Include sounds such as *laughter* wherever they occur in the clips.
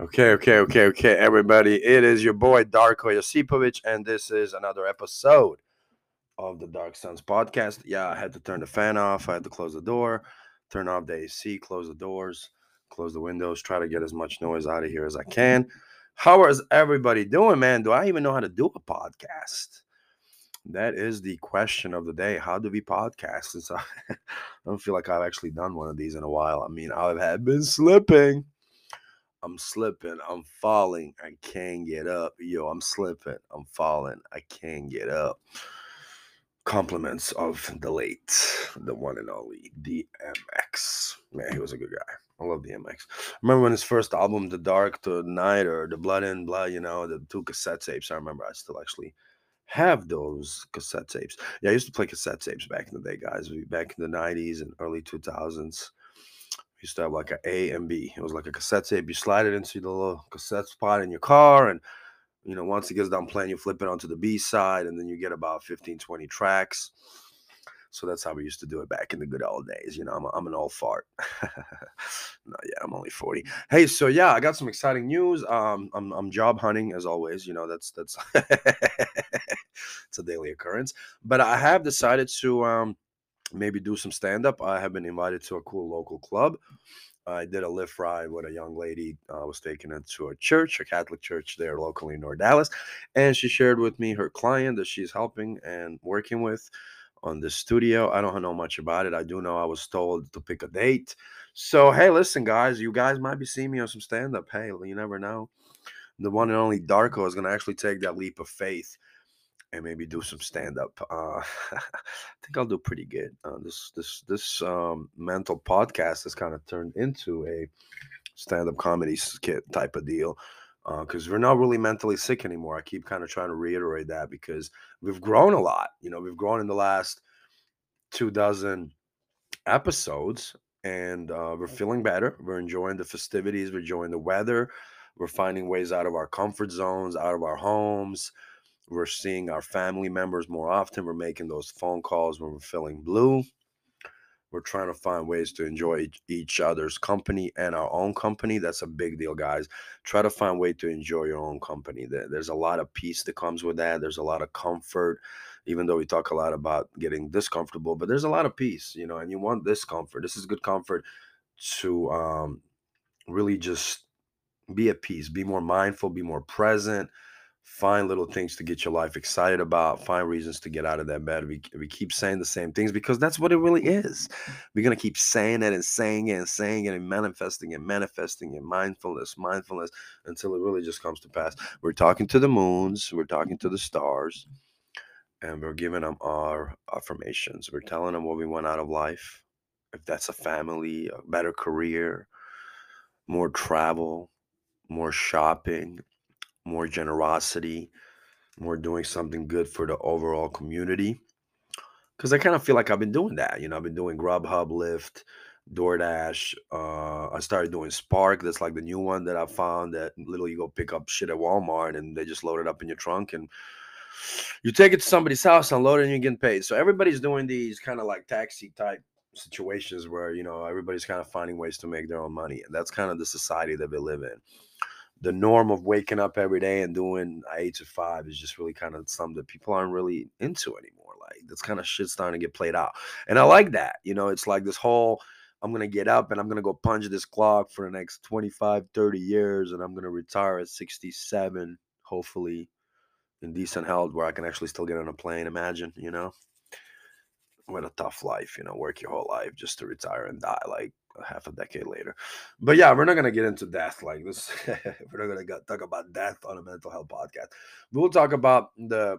Okay, okay, okay, okay, everybody. It is your boy Darko Josipovic, and this is another episode of the Dark Suns podcast. Yeah, I had to turn the fan off. I had to close the door, turn off the AC, close the doors, close the windows, try to get as much noise out of here as I can. How is everybody doing, man? Do I even know how to do a podcast? That is the question of the day. How do we podcast? Since *laughs* I, I don't feel like I've actually done one of these in a while. I mean, I've had been slipping. I'm slipping. I'm falling. I can't get up. Yo, I'm slipping. I'm falling. I can't get up. Compliments of the late, the one and only DMX. Man, he was a good guy. I love DMX. Remember when his first album, The Dark to Night or The Blood and Blood, you know, the two cassette tapes. I remember I still actually have those cassette tapes. Yeah, I used to play cassette tapes back in the day, guys. Back in the 90s and early 2000s used to have like a A and B. It was like a cassette tape. You slide it into the little cassette spot in your car, and you know, once it gets done playing, you flip it onto the B side, and then you get about 15, 20 tracks. So that's how we used to do it back in the good old days. You know, I'm, a, I'm an old fart. *laughs* no, yeah, I'm only 40. Hey, so yeah, I got some exciting news. Um, I'm, I'm job hunting as always. You know, that's that's *laughs* it's a daily occurrence. But I have decided to um maybe do some stand up. I have been invited to a cool local club. I did a Lyft ride with a young lady. I was taking her to a church, a Catholic church there locally in North Dallas. And she shared with me her client that she's helping and working with on the studio. I don't know much about it. I do know I was told to pick a date. So, hey, listen, guys, you guys might be seeing me on some stand up. Hey, you never know. The one and only Darko is going to actually take that leap of faith and maybe do some stand up. Uh, *laughs* I think I'll do pretty good. Uh, this this this um, mental podcast has kind of turned into a stand up comedy skit type of deal because uh, we're not really mentally sick anymore. I keep kind of trying to reiterate that because we've grown a lot. You know, we've grown in the last two dozen episodes and uh, we're feeling better. We're enjoying the festivities, we're enjoying the weather. We're finding ways out of our comfort zones, out of our homes. We're seeing our family members more often. We're making those phone calls when we're feeling blue. We're trying to find ways to enjoy each other's company and our own company. That's a big deal, guys. Try to find a way to enjoy your own company. There's a lot of peace that comes with that. There's a lot of comfort, even though we talk a lot about getting discomfortable, but there's a lot of peace, you know, and you want this comfort. This is good comfort to um, really just be at peace, be more mindful, be more present find little things to get your life excited about find reasons to get out of that bed. We, we keep saying the same things because that's what it really is. We're going to keep saying it and saying it and saying it and manifesting and manifesting and mindfulness mindfulness until it really just comes to pass. We're talking to the moons we're talking to the stars and we're giving them our affirmations. We're telling them what we want out of life if that's a family a better career more travel more shopping more generosity, more doing something good for the overall community. Because I kind of feel like I've been doing that. You know, I've been doing Grubhub, Lyft, DoorDash. Uh, I started doing Spark. That's like the new one that I found that literally you go pick up shit at Walmart and they just load it up in your trunk and you take it to somebody's house, unload it, and you're getting paid. So everybody's doing these kind of like taxi type situations where you know everybody's kind of finding ways to make their own money, and that's kind of the society that we live in the norm of waking up every day and doing eight to five is just really kind of something that people aren't really into anymore. Like that's kind of shit starting to get played out. And I like that. You know, it's like this whole I'm going to get up and I'm going to go punch this clock for the next 25, 30 years. And I'm going to retire at 67, hopefully in decent health where I can actually still get on a plane. Imagine, you know, what a tough life, you know, work your whole life just to retire and die. Like, half a decade later. But yeah, we're not gonna get into death like this. *laughs* we're not gonna talk about death on a mental health podcast. We'll talk about the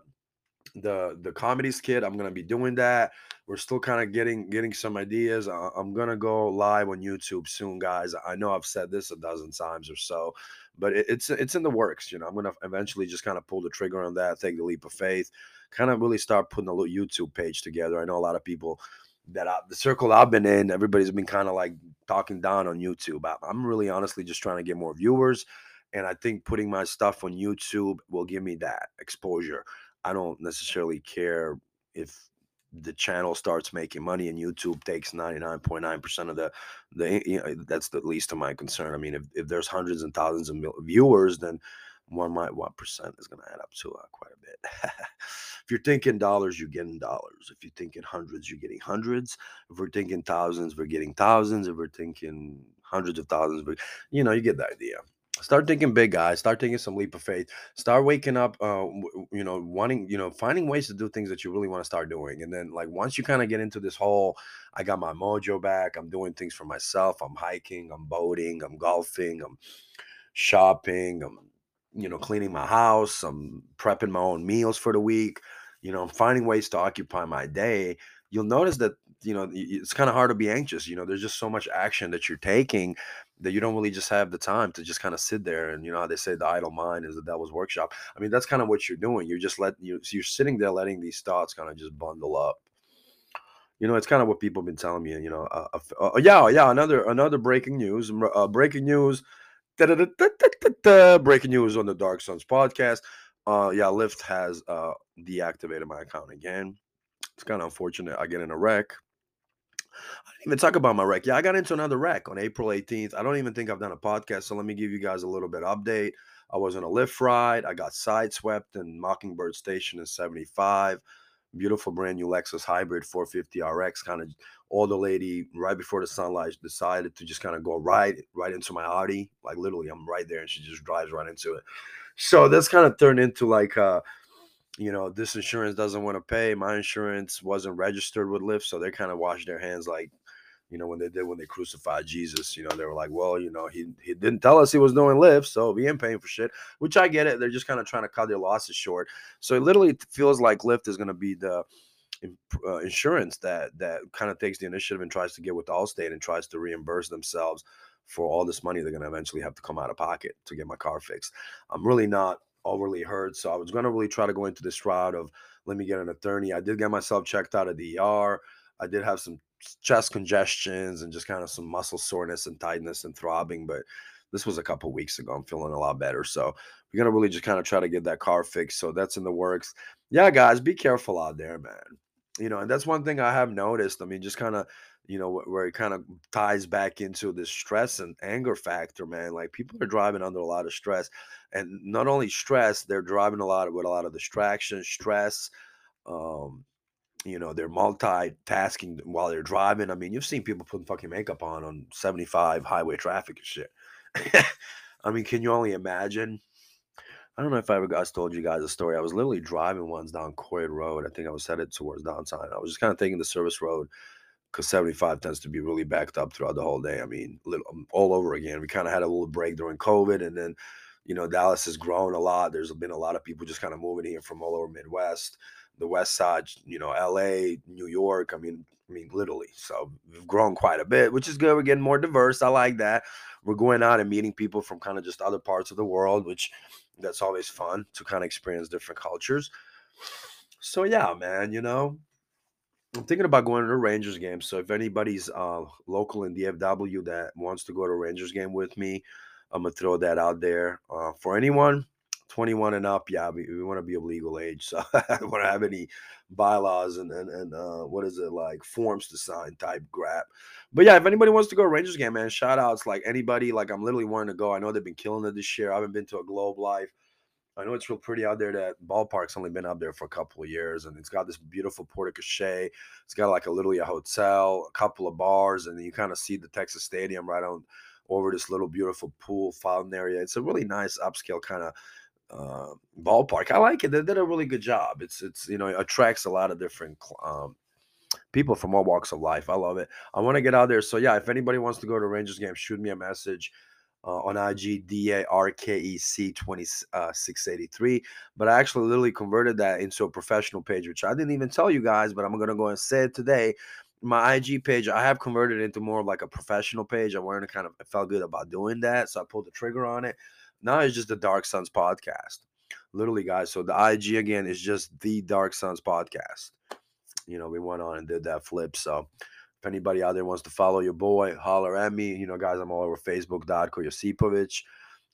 the the comedy skit. I'm gonna be doing that. We're still kind of getting getting some ideas. I'm gonna go live on YouTube soon, guys. I know I've said this a dozen times or so, but it, it's it's in the works. You know, I'm gonna eventually just kind of pull the trigger on that, take the leap of faith, kind of really start putting a little YouTube page together. I know a lot of people that I, the circle I've been in, everybody's been kind of like talking down on YouTube. I, I'm really honestly just trying to get more viewers. And I think putting my stuff on YouTube will give me that exposure. I don't necessarily care if the channel starts making money and YouTube takes 99.9% of the the you know, that's the least of my concern. I mean, if, if there's hundreds and thousands of viewers, then one might one percent is going to add up to uh, quite a bit. *laughs* if you're thinking dollars, you're getting dollars. If you're thinking hundreds, you're getting hundreds. If we're thinking thousands, we're getting thousands. If we're thinking hundreds of thousands, but you know, you get the idea. Start thinking big, guys. Start taking some leap of faith. Start waking up, uh, you know, wanting, you know, finding ways to do things that you really want to start doing. And then, like, once you kind of get into this whole, I got my mojo back. I'm doing things for myself. I'm hiking. I'm boating. I'm golfing. I'm shopping. I'm, you know, cleaning my house. I'm prepping my own meals for the week. You know, I'm finding ways to occupy my day. You'll notice that you know it's kind of hard to be anxious you know there's just so much action that you're taking that you don't really just have the time to just kind of sit there and you know how they say the idle mind is the devil's workshop i mean that's kind of what you're doing you're just let you you're sitting there letting these thoughts kind of just bundle up you know it's kind of what people have been telling me you know uh, uh, uh, yeah yeah another another breaking news uh, breaking news breaking news on the dark suns podcast uh yeah lyft has uh deactivated my account again it's kind of unfortunate i get in a wreck I didn't even talk about my wreck. Yeah, I got into another wreck on April 18th. I don't even think I've done a podcast, so let me give you guys a little bit update. I was on a Lyft ride. I got sideswept in Mockingbird Station in 75. Beautiful brand new Lexus Hybrid 450 RX. Kind of older lady right before the sunlight decided to just kind of go right right into my Audi. Like literally, I'm right there, and she just drives right into it. So that's kind of turned into like uh you know, this insurance doesn't want to pay. My insurance wasn't registered with Lyft, so they kind of washed their hands like, you know, when they did when they crucified Jesus. You know, they were like, well, you know, he he didn't tell us he was doing Lyft, so we ain't paying for shit. Which I get it. They're just kind of trying to cut their losses short. So it literally feels like Lyft is going to be the uh, insurance that that kind of takes the initiative and tries to get with Allstate and tries to reimburse themselves for all this money they're going to eventually have to come out of pocket to get my car fixed. I'm really not overly hurt. So I was going to really try to go into this route of let me get an attorney. I did get myself checked out at the ER. I did have some chest congestions and just kind of some muscle soreness and tightness and throbbing, but this was a couple weeks ago. I'm feeling a lot better. So we're to really just kind of try to get that car fixed. So that's in the works. Yeah, guys, be careful out there, man. You know, and that's one thing I have noticed. I mean, just kind of you know, where it kind of ties back into this stress and anger factor, man. Like people are driving under a lot of stress, and not only stress, they're driving a lot with a lot of distraction, stress. Um, you know, they're multitasking while they're driving. I mean, you've seen people putting fucking makeup on on 75 highway traffic and shit. *laughs* I mean, can you only imagine? I don't know if I ever guys told you guys a story. I was literally driving once down Coit Road. I think I was headed towards downtown. I was just kind of taking the service road because 75 tends to be really backed up throughout the whole day. I mean, little, um, all over again. We kind of had a little break during COVID, and then, you know, Dallas has grown a lot. There's been a lot of people just kind of moving here from all over Midwest, the West Side, you know, LA, New York. I mean, I mean, literally. So we've grown quite a bit, which is good. We're getting more diverse. I like that. We're going out and meeting people from kind of just other parts of the world, which that's always fun to kind of experience different cultures. So yeah, man, you know, I'm thinking about going to a Rangers game. So if anybody's uh, local in DFW that wants to go to a Rangers game with me, I'm gonna throw that out there. Uh, for anyone 21 and up, yeah, we, we want to be of legal age. So *laughs* I don't want to have any bylaws and and, and uh, what is it like forms to sign type crap. But yeah, if anybody wants to go Rangers game, man, shout outs like anybody. Like I'm literally wanting to go. I know they've been killing it this year. I haven't been to a Globe Life. I know it's real pretty out there. That ballpark's only been up there for a couple of years, and it's got this beautiful porte cochere. It's got like a literally a hotel, a couple of bars, and you kind of see the Texas Stadium right on over this little beautiful pool fountain area. It's a really nice upscale kind of uh, ballpark. I like it. They did a really good job. It's it's you know it attracts a lot of different um, people from all walks of life. I love it. I want to get out there. So yeah, if anybody wants to go to Rangers game, shoot me a message uh, on IG D A R K E C 2683. Uh, but I actually literally converted that into a professional page, which I didn't even tell you guys, but I'm going to go and say it today. My IG page, I have converted into more of like a professional page. I wanted to kind of I felt good about doing that. So I pulled the trigger on it. Now it's just the Dark Suns podcast. Literally, guys. So the IG again is just the Dark Suns podcast. You know, we went on and did that flip. So if anybody out there wants to follow your boy, holler at me. You know, guys, I'm all over Facebook, Darko Josipovic.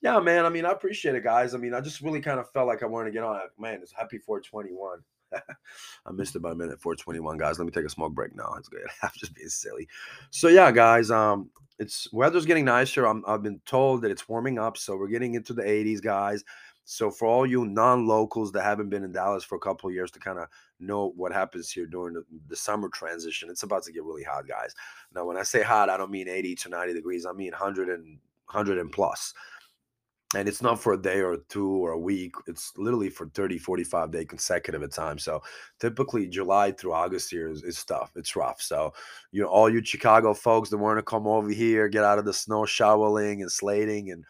Yeah, man. I mean, I appreciate it, guys. I mean, I just really kind of felt like I wanted to get on. Man, it's happy 421. *laughs* I missed it by a minute. 421, guys. Let me take a smoke break now. It's good. *laughs* I'm just being silly. So yeah, guys. Um, it's weather's getting nicer. I'm, I've been told that it's warming up, so we're getting into the 80s, guys. So for all you non-locals that haven't been in Dallas for a couple years to kind of know what happens here during the, the, summer transition, it's about to get really hot, guys. Now, when I say hot, I don't mean 80 to 90 degrees. I mean 100 and 100 and plus and it's not for a day or two or a week it's literally for 30 45 day consecutive at time so typically july through august here is, is tough it's rough so you know all you chicago folks that want to come over here get out of the snow shoveling and slating and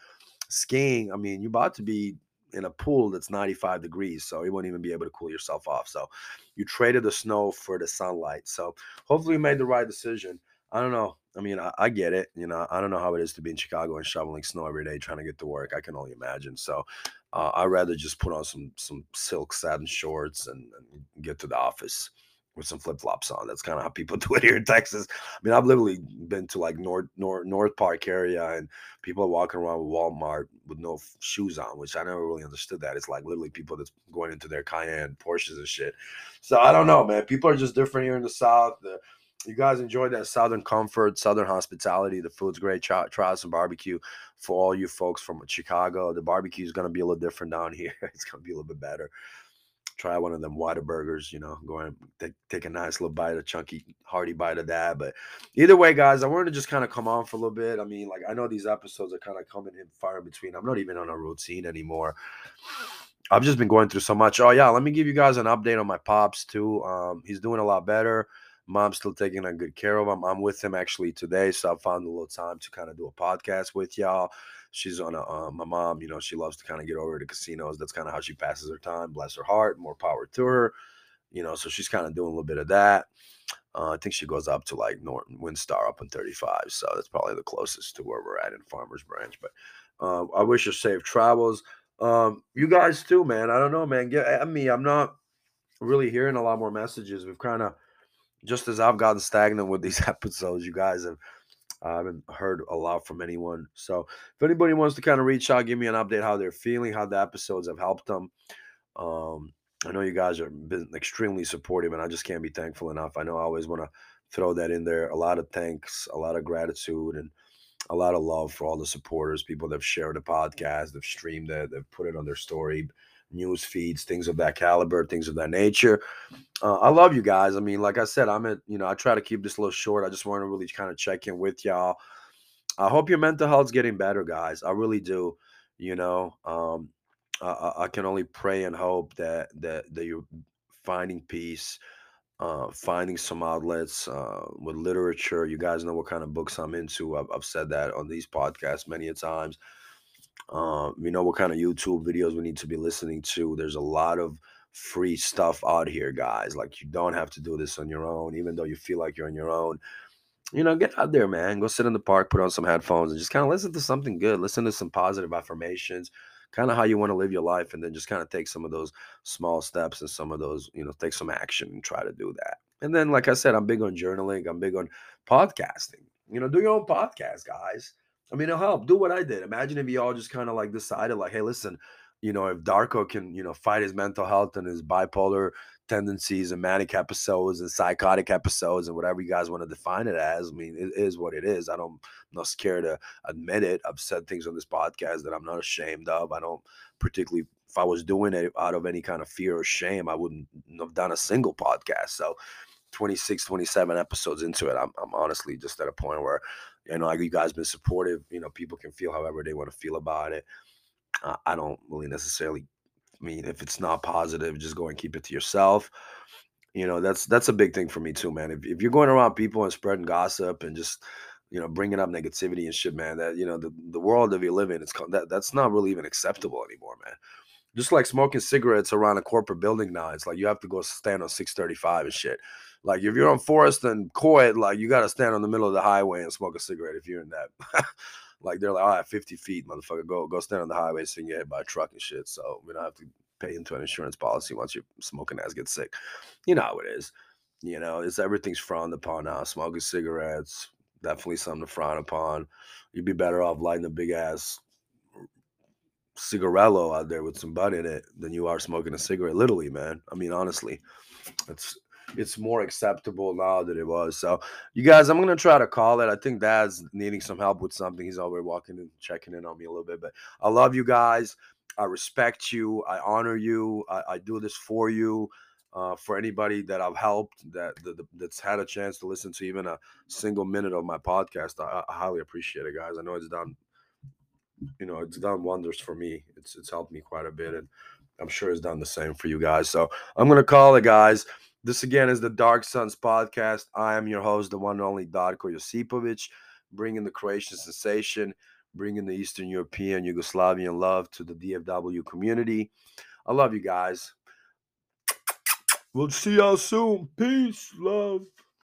skiing i mean you're about to be in a pool that's 95 degrees so you won't even be able to cool yourself off so you traded the snow for the sunlight so hopefully you made the right decision i don't know I mean, I, I, get it. You know, I don't know how it is to be in Chicago and shoveling snow every day trying to get to work. I can only imagine. So uh, I'd rather just put on some some silk satin shorts and, and get to the office with some flip flops on. That's kind of how people *laughs* do it here in Texas. I mean, I've literally been to like North North North Park area, and people are walking around with Walmart with no shoes on, which I never really understood. That it's like literally people that's going into their Cayenne Porsches and shit. So I don't know, man. People are just different here in the South. You guys enjoyed that Southern comfort, Southern hospitality. The food's great. Try, try some barbecue for all you folks from Chicago. The barbecue is going to be a little different down *laughs* here. It's going to be a little bit better. Try one of them Whataburgers, you know, go and take, take a nice little bite, a chunky, hearty bite of that. But either way, guys, I wanted to just kind of come on for a little bit. I mean, like, I know these episodes are kind of coming in far in between. I'm not even on a routine anymore. I've just been going through so much. Oh, yeah, let me give you guys an update on my pops, too. Um, he's doing a lot better mom's still taking a good care of him. I'm with him actually today, so I found a little time to kind of do a podcast with y'all. She's on a uh, my mom, you know, she loves to kind of get over to casinos. That's kind of how she passes her time. Bless her heart. More power to her. You know, so she's kind of doing a little bit of that. Uh, I think she goes up to like Norton WinStar up in 35. So that's probably the closest to where we're at in Farmers Branch. But uh, I wish her safe travels. Um, you guys too, man. I don't know, man. Get at me. I'm not really hearing a lot more messages. We've kind of just as I've gotten stagnant with these *laughs* episodes, you guys have I haven't heard a lot from anyone. So if anybody wants to kind of reach out, give me an update how they're feeling, how the episodes have helped them. Um, I know you guys have been extremely supportive, and I just can't be thankful enough. I know I always want to throw that in there. A lot of thanks, a lot of gratitude, and a lot of love for all the supporters, people that have shared the podcast, they've streamed it, they've put it on their story news feeds, things of that caliber, things of that nature. Uh, I love you guys. I mean, like I said, I'm at, you know, I try to keep this a little short. I just want to really kind of check in with y'all. I hope your mental health's getting better, guys. I really do. You know, um, I, I can only pray and hope that that that you're finding peace, uh, finding some outlets uh, with literature. You guys know what kind of books I'm into. I've, I've said that on these podcasts many a times. Um, you know what kind of YouTube videos we need to be listening to. There's a lot of free stuff out here, guys. Like you don't have to do this on your own, even though you feel like you're on your own. You know, get out there, man. Go sit in the park, put on some headphones, and just kind of listen to something good. Listen to some positive affirmations, kind of how you want to live your life, and then just kind of take some of those small steps and some of those, you know, take some action and try to do that. And then, like I said, I'm big on journaling. I'm big on podcasting. You know, do your own podcast, guys. I mean, it'll help. Do what I did. Imagine if you all just kind of like decided, like, hey, listen, you know, if Darko can, you know, fight his mental health and his bipolar tendencies and manic episodes and psychotic episodes and whatever you guys want to define it as. I mean, it is what it is. I don't, I'm not scared to admit it. I've said things on this podcast that I'm not ashamed of. I don't particularly, if I was doing it out of any kind of fear or shame, I wouldn't have done a single podcast. So 26, 27 episodes into it, I'm, I'm honestly just at a point where, you know, you guys been supportive. You know, people can feel however they want to feel about it. Uh, I don't really necessarily I mean if it's not positive, just go and keep it to yourself. You know, that's that's a big thing for me too, man. If, if you're going around people and spreading gossip and just you know bringing up negativity and shit, man, that you know the, the world that we live in, it's that that's not really even acceptable anymore, man just like smoking cigarettes around a corporate building now. It's like you have to go stand on 635 and shit. Like if you're on Forest and Coit, like you got to stand on the middle of the highway and smoke a cigarette if you're in that. *laughs* like they're like, all right, 50 feet, motherfucker, go go stand on the highway so you get hit by a truck and shit. So we don't have to pay into an insurance policy once your smoking ass gets sick. You know how it is. You know, it's everything's frowned upon now. Smoking cigarettes, definitely something to frown upon. You'd be better off lighting a big ass cigarillo out there with some butt in it than you are smoking a cigarette. Literally, man. I mean, honestly, it's it's more acceptable now than it was. So, you guys, I'm gonna try to call it. I think Dad's needing some help with something. He's already walking and checking in on me a little bit. But I love you guys. I respect you. I honor you. I, I do this for you. Uh, for anybody that I've helped that, that, that's had a chance to listen to even a single minute of my podcast, I, I highly appreciate it, guys. I know it's done, you know, it's done wonders for me. It's it's helped me quite a bit, and I'm sure it's done the same for you guys. So I'm gonna call it, guys. This again is the Dark Suns podcast. I am your host, the one and only Darko Josipovic, bringing the Croatian sensation, bringing the Eastern European, Yugoslavian love to the DFW community. I love you guys. We'll see y'all soon. Peace, love.